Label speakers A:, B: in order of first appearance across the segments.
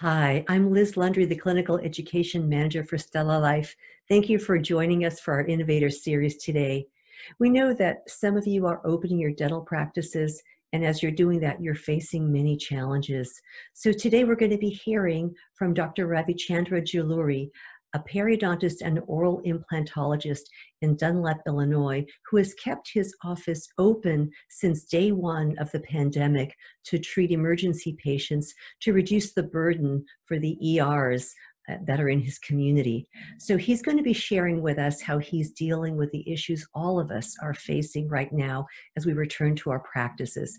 A: Hi, I'm Liz Lundry, the Clinical Education Manager for StellaLife. Thank you for joining us for our Innovator Series today. We know that some of you are opening your dental practices, and as you're doing that, you're facing many challenges. So today we're going to be hearing from Dr. Ravichandra Juluri, a periodontist and oral implantologist in Dunlap, Illinois, who has kept his office open since day one of the pandemic to treat emergency patients to reduce the burden for the ERs uh, that are in his community. So he's going to be sharing with us how he's dealing with the issues all of us are facing right now as we return to our practices.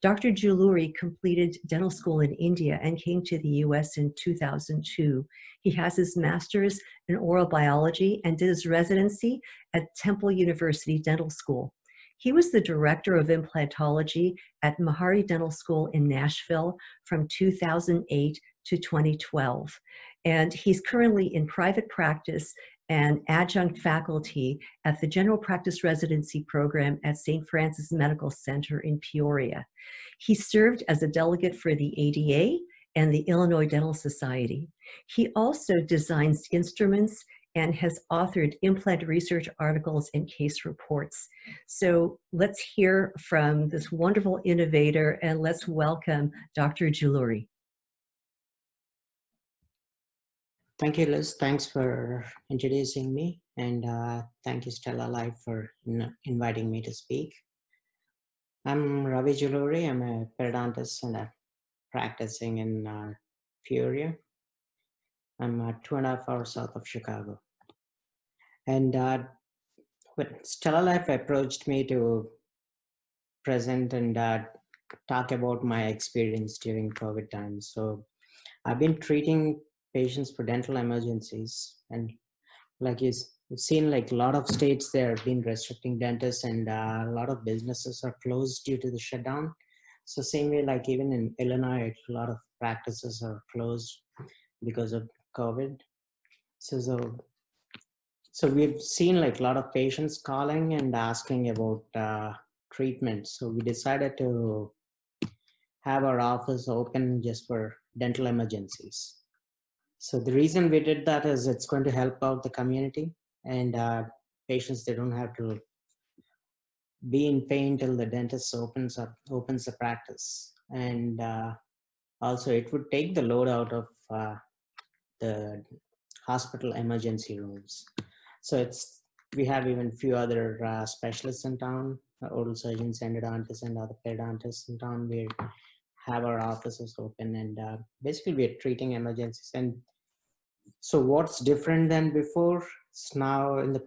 A: Dr. Juluri completed dental school in India and came to the US in 2002. He has his master's in oral biology and did his residency at Temple University Dental School. He was the director of implantology at Meharry Dental School in Nashville from 2008 to 2012. And he's currently in private practice and adjunct faculty at the General Practice Residency Program at St. Francis Medical Center in Peoria. He served as a delegate for the ADA and the Illinois Dental Society. He also designs instruments and has authored implant research articles and case reports. So let's hear from this wonderful innovator and let's welcome Dr. Juluri.
B: Thank you, Liz. Thanks for introducing me. And uh, thank you, StellaLife, for inviting me to speak. I'm Ravi Juluri. I'm a periodontist and a practicing in uh, Peoria. I'm uh, two and a half hours south of Chicago. And uh, when StellaLife approached me to present and uh, talk about my experience during COVID times. So I've been treating patients for dental emergencies. And like you've seen, like a lot of states, there have been restricting dentists and uh, a lot of businesses are closed due to the shutdown. So same way, like even in Illinois, a lot of practices are closed because of COVID. So, so, so we've seen like a lot of patients calling and asking about uh, treatment. So we decided to have our office open just for dental emergencies. So the reason we did that is it's going to help out the community and uh, patients. They don't have to be in pain till the dentist opens up opens the practice, and uh, also it would take the load out of uh, the hospital emergency rooms. So it's we have even few other uh, specialists in town, uh, oral surgeons, endodontists, and other periodontists in town. We have our offices open and uh, basically we're treating emergencies. And so what's different than before? It's now in the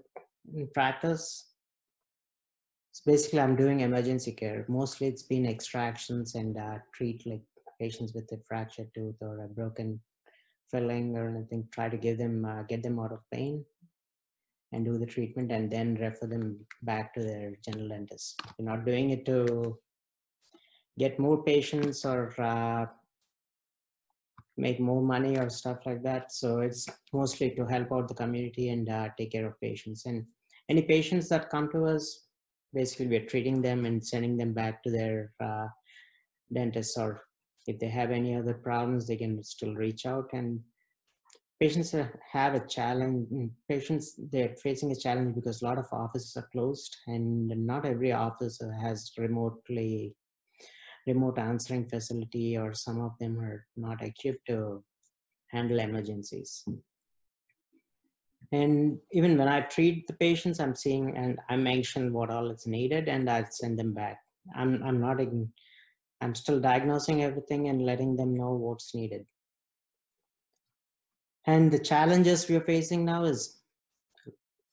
B: in practice it's basically i'm doing emergency care. Mostly it's been extractions and uh, treat like patients with a fractured tooth or a broken filling or anything try to give them uh, get them out of pain and do the treatment and then refer them back to their general dentist. We're not doing it to get more patients or uh, make more money or stuff like that. So it's mostly to help out the community and uh, take care of patients. And any patients that come to us, basically we're treating them and sending them back to their uh, dentist or if they have any other problems, they can still reach out and patients have a challenge patients they're facing a challenge because a lot of offices are closed and not every office has remotely remote answering facility or some of them are not equipped to handle emergencies. And even when I treat the patients, I'm seeing and I mention what all is needed and I send them back. I'm, I'm not, I'm still diagnosing everything and letting them know what's needed. And the challenges we're facing now is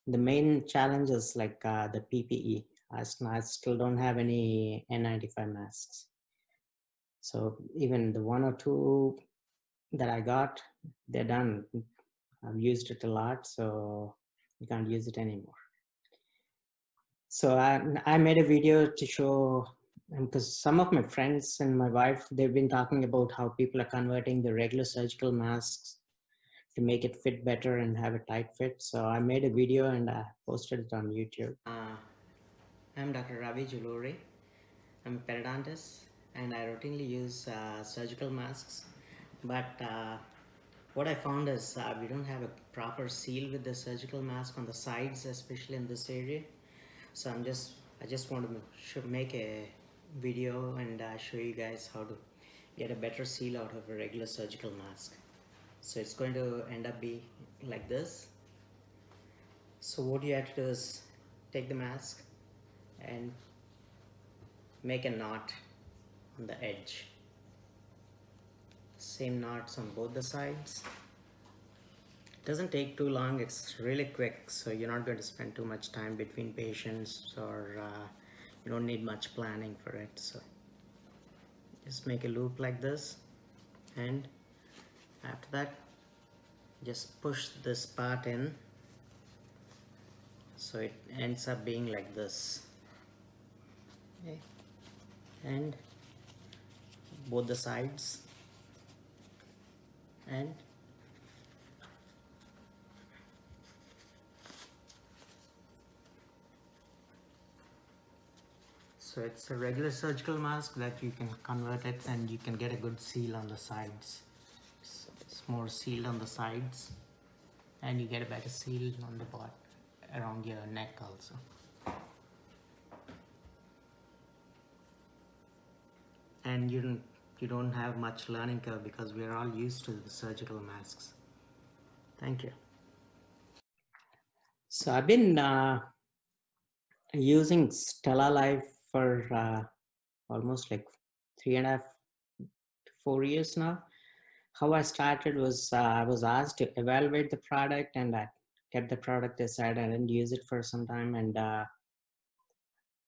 B: the main challenge is like uh, the PPE. I, I still don't have any N95 masks. So even the one or two that I got, they're done. I've used it a lot, so you can't use it anymore. So I, I made a video to show, because some of my friends and my wife, they've been talking about how people are converting the regular surgical masks to make it fit better and have a tight fit. So I made a video and I posted it on YouTube. Uh, I'm Dr. Ravi Juluri. I'm a periodontist and I routinely use uh, surgical masks but uh, what I found is uh, we don't have a proper seal with the surgical mask on the sides, especially in this area. So I'm just, I just want to make a video and uh, show you guys how to get a better seal out of a regular surgical mask. So it's going to end up be like this. So what you have to do is take the mask and make a knot on the edge. Same knots on both the sides. It doesn't take too long it's really quick so you're not going to spend too much time between patients or uh, you don't need much planning for it so. Just make a loop like this and after that just push this part in so it ends up being like this. Okay. and both the sides. And so it's a regular surgical mask that you can convert it and you can get a good seal on the sides. It's, more sealed on the sides and you get a better seal on the bottom around your neck also. And you don't you don't have much learning curve because we're all used to the surgical masks. Thank you. So I've been uh, using StellaLife for uh, almost like three and a half, four years now. How I started was uh, I was asked to evaluate the product and I kept the product aside. I didn't use it for some time and uh,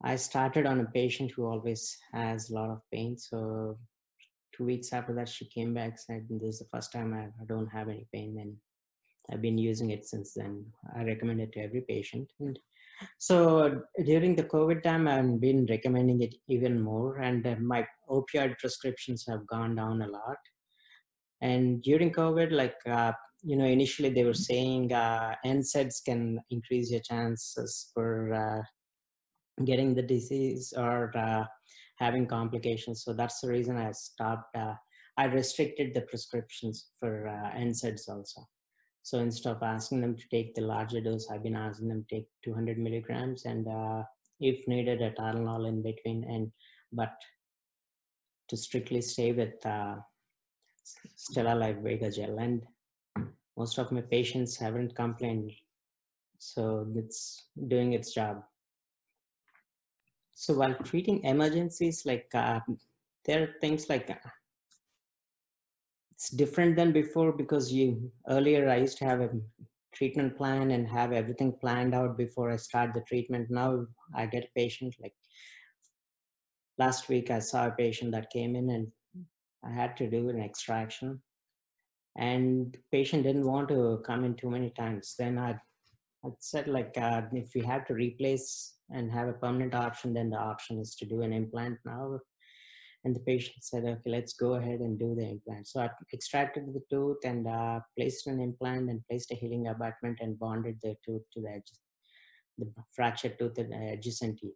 B: I started on a patient who always has a lot of pain. So two weeks after that, she came back said, "This is the first time I, I don't have any pain, and I've been using it since then. I recommend it to every patient." And so during the COVID time, I've been recommending it even more, and my opioid prescriptions have gone down a lot. And during COVID, like uh, you know, initially they were saying uh, NSAIDs can increase your chances for uh, getting the disease or uh, having complications. So that's the reason I stopped. Uh, I restricted the prescriptions for uh, NSAIDs also. So instead of asking them to take the larger dose, I've been asking them to take 200 milligrams and uh, if needed, a Tylenol in between. And but to strictly stay with uh, StellaLife Vega Gel. And most of my patients haven't complained. So it's doing its job. So while treating emergencies, like uh, there are things like uh, it's different than before because you earlier I used to have a treatment plan and have everything planned out before I start the treatment. Now I get a patient like last week I saw a patient that came in and I had to do an extraction and patient didn't want to come in too many times. Then I I said like uh, if we have to replace and have a permanent option, then the option is to do an implant now. And the patient said, okay, let's go ahead and do the implant. So I extracted the tooth and uh, placed an implant and placed a healing abutment and bonded the tooth to the edge, the fractured tooth and adjacent teeth.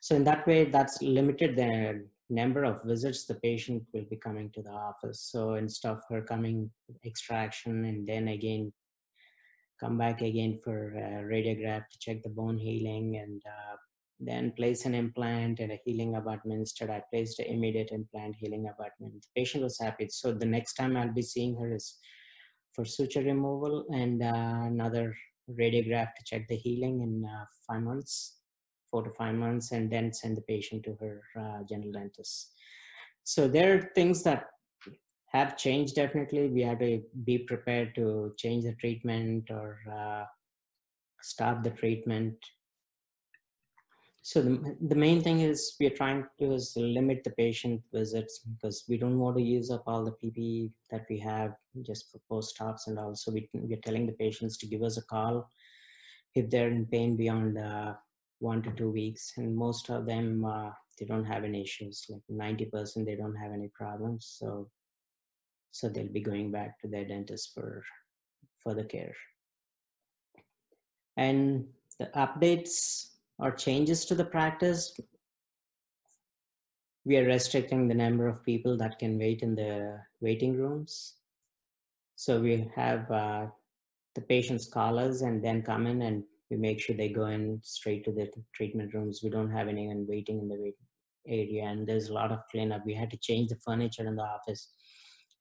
B: So in that way, that's limited the number of visits the patient will be coming to the office. So instead of her coming extraction and then again come back again for radiograph to check the bone healing and uh, then place an implant and a healing abutment. Instead, I placed an immediate implant healing abutment. The patient was happy. So the next time I'll be seeing her is for suture removal and uh, another radiograph to check the healing in uh, five months, four to five months, and then send the patient to her uh, general dentist. So there are things that have changed definitely. We have to be prepared to change the treatment or uh, stop the treatment. So the, the main thing is we're trying to is limit the patient visits because we don't want to use up all the PPE that we have just for post-ops and also we, we're telling the patients to give us a call if they're in pain beyond uh, one to two weeks and most of them uh, they don't have any issues like 90% they don't have any problems so so they'll be going back to their dentist for further care. And the updates or changes to the practice, we are restricting the number of people that can wait in the waiting rooms. So we have uh, the patients call us and then come in and we make sure they go in straight to the treatment rooms. We don't have anyone waiting in the waiting area and there's a lot of cleanup. We had to change the furniture in the office,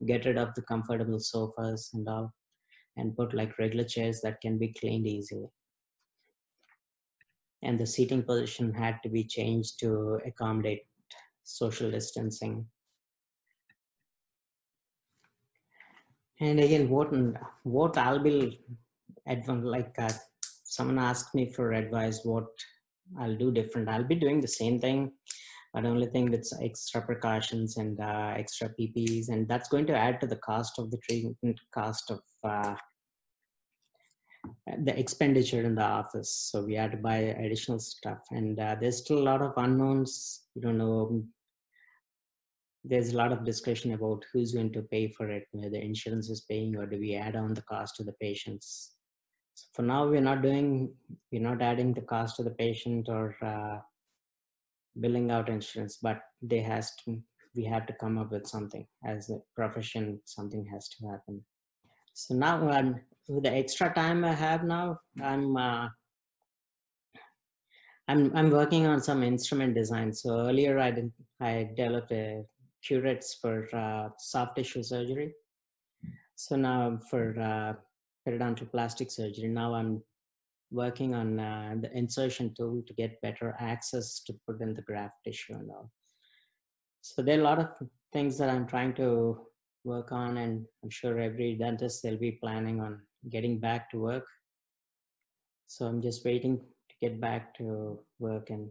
B: get rid of the comfortable sofas and all, and put like regular chairs that can be cleaned easily. And the seating position had to be changed to accommodate social distancing. And again, what what I'll be like uh, someone asked me for advice, what I'll do different. I'll be doing the same thing, but only thing with extra precautions and uh, extra PPEs, and that's going to add to the cost of the treatment, cost of uh, the expenditure in the office. So we had to buy additional stuff, and uh, there's still a lot of unknowns. We don't know there's a lot of discussion about who's going to pay for it, whether the insurance is paying or do we add on the cost to the patients. So for now, we're not doing, we're not adding the cost to the patient or uh, billing out insurance, but they has to, we have to come up with something as a profession, something has to happen. So now I'm, with the extra time I have now, I'm, uh, I'm, I'm working on some instrument design. So earlier I did, I developed a curettes for uh, soft tissue surgery. So now for uh, periodontal plastic surgery, now I'm working on uh, the insertion tool to get better access to put in the graft tissue and all. So there are a lot of things that I'm trying to work on and I'm sure every dentist they'll be planning on getting back to work. So I'm just waiting to get back to work and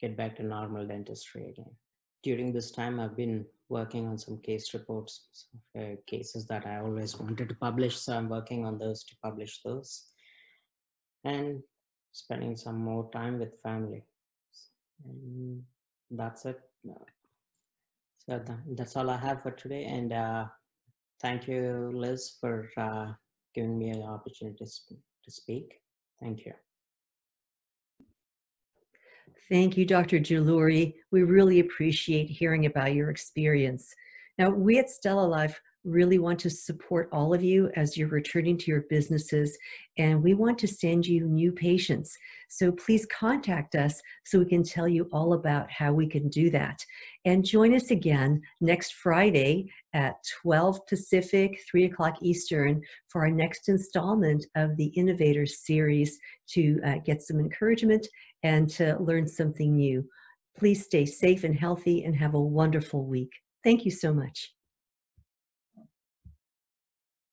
B: get back to normal dentistry again during this time, I've been working on some case reports, uh, cases that I always wanted to publish. So I'm working on those to publish those and spending some more time with family. And that's it. So that's all I have for today. And uh, thank you, Liz, for uh, giving me an opportunity to speak. Thank you.
A: Thank you, Dr. Juluri. We really appreciate hearing about your experience. Now, we at StellaLife really want to support all of you as you're returning to your businesses, and we want to send you new patients. So please contact us so we can tell you all about how we can do that. And join us again next Friday at 12 Pacific, 3 o'clock Eastern for our next installment of the Innovators series to uh, get some encouragement and to learn something new. Please stay safe and healthy and have a wonderful week. Thank you so much.